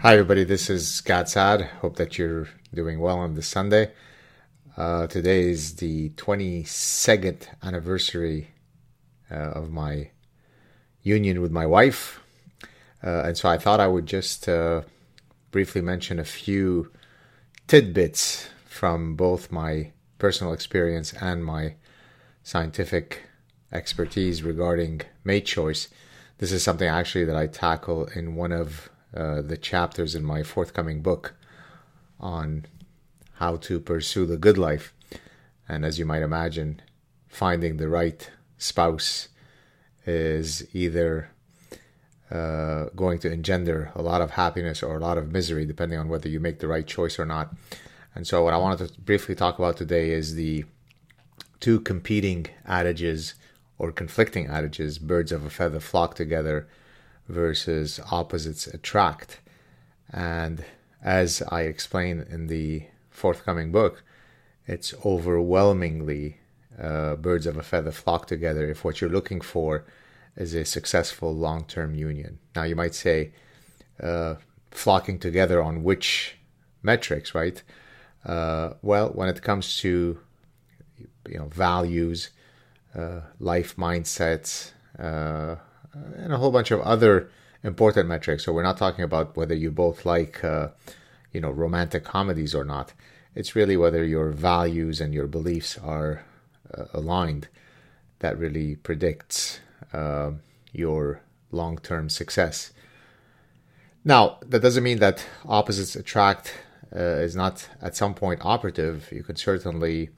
Hi, everybody. This is Saad. Hope that you're doing well on this Sunday. Uh, today is the 22nd anniversary uh, of my union with my wife. Uh, and so I thought I would just uh, briefly mention a few tidbits from both my personal experience and my scientific expertise regarding mate choice. This is something actually that I tackle in one of uh, the chapters in my forthcoming book on how to pursue the good life. And as you might imagine, finding the right spouse is either uh, going to engender a lot of happiness or a lot of misery, depending on whether you make the right choice or not. And so, what I wanted to briefly talk about today is the two competing adages or conflicting adages birds of a feather flock together versus opposites attract. And as I explain in the forthcoming book, it's overwhelmingly uh, birds of a feather flock together if what you're looking for is a successful long term union. Now, you might say, uh, flocking together on which metrics, right? Uh, well, when it comes to you know values, uh, life mindsets, uh, and a whole bunch of other important metrics. So we're not talking about whether you both like, uh, you know, romantic comedies or not. It's really whether your values and your beliefs are uh, aligned that really predicts uh, your long-term success. Now, that doesn't mean that opposites attract uh, is not at some point operative. You could certainly,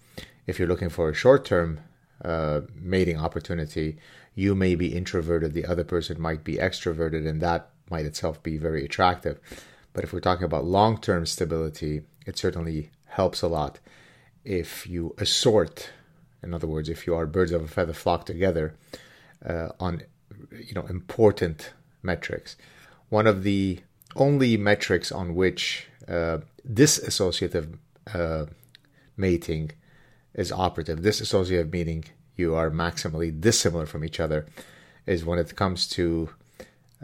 if you're looking for a short-term uh, mating opportunity, you may be introverted, the other person might be extroverted, and that might itself be very attractive. But if we're talking about long term stability, it certainly helps a lot if you assort. In other words, if you are birds of a feather flock together uh, on you know important metrics. One of the only metrics on which uh, disassortative uh, mating is operative. Disassortative meaning you are maximally dissimilar from each other is when it comes to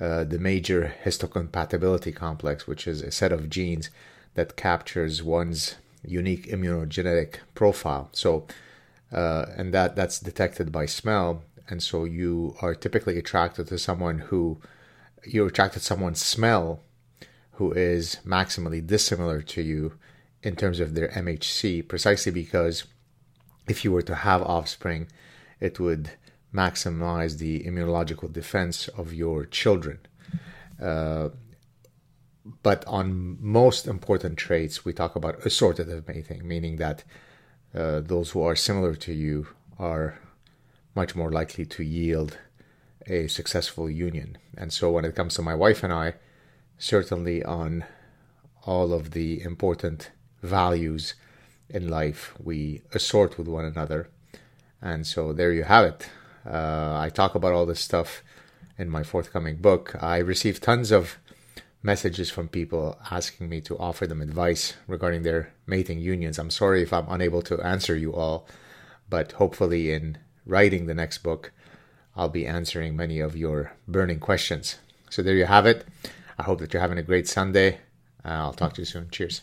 uh, the major histocompatibility complex, which is a set of genes that captures one's unique immunogenetic profile. So, uh, and that that's detected by smell, and so you are typically attracted to someone who you're attracted to someone's smell who is maximally dissimilar to you in terms of their MHC, precisely because if you were to have offspring, it would maximize the immunological defense of your children. Uh, but on most important traits, we talk about assortative mating, meaning that uh, those who are similar to you are much more likely to yield a successful union. And so, when it comes to my wife and I, certainly on all of the important values in life, we assort with one another and so there you have it. Uh, I talk about all this stuff in my forthcoming book. I received tons of messages from people asking me to offer them advice regarding their mating unions. I'm sorry if I'm unable to answer you all, but hopefully, in writing the next book, I'll be answering many of your burning questions. So there you have it. I hope that you're having a great Sunday. Uh, I'll talk to you soon. Cheers.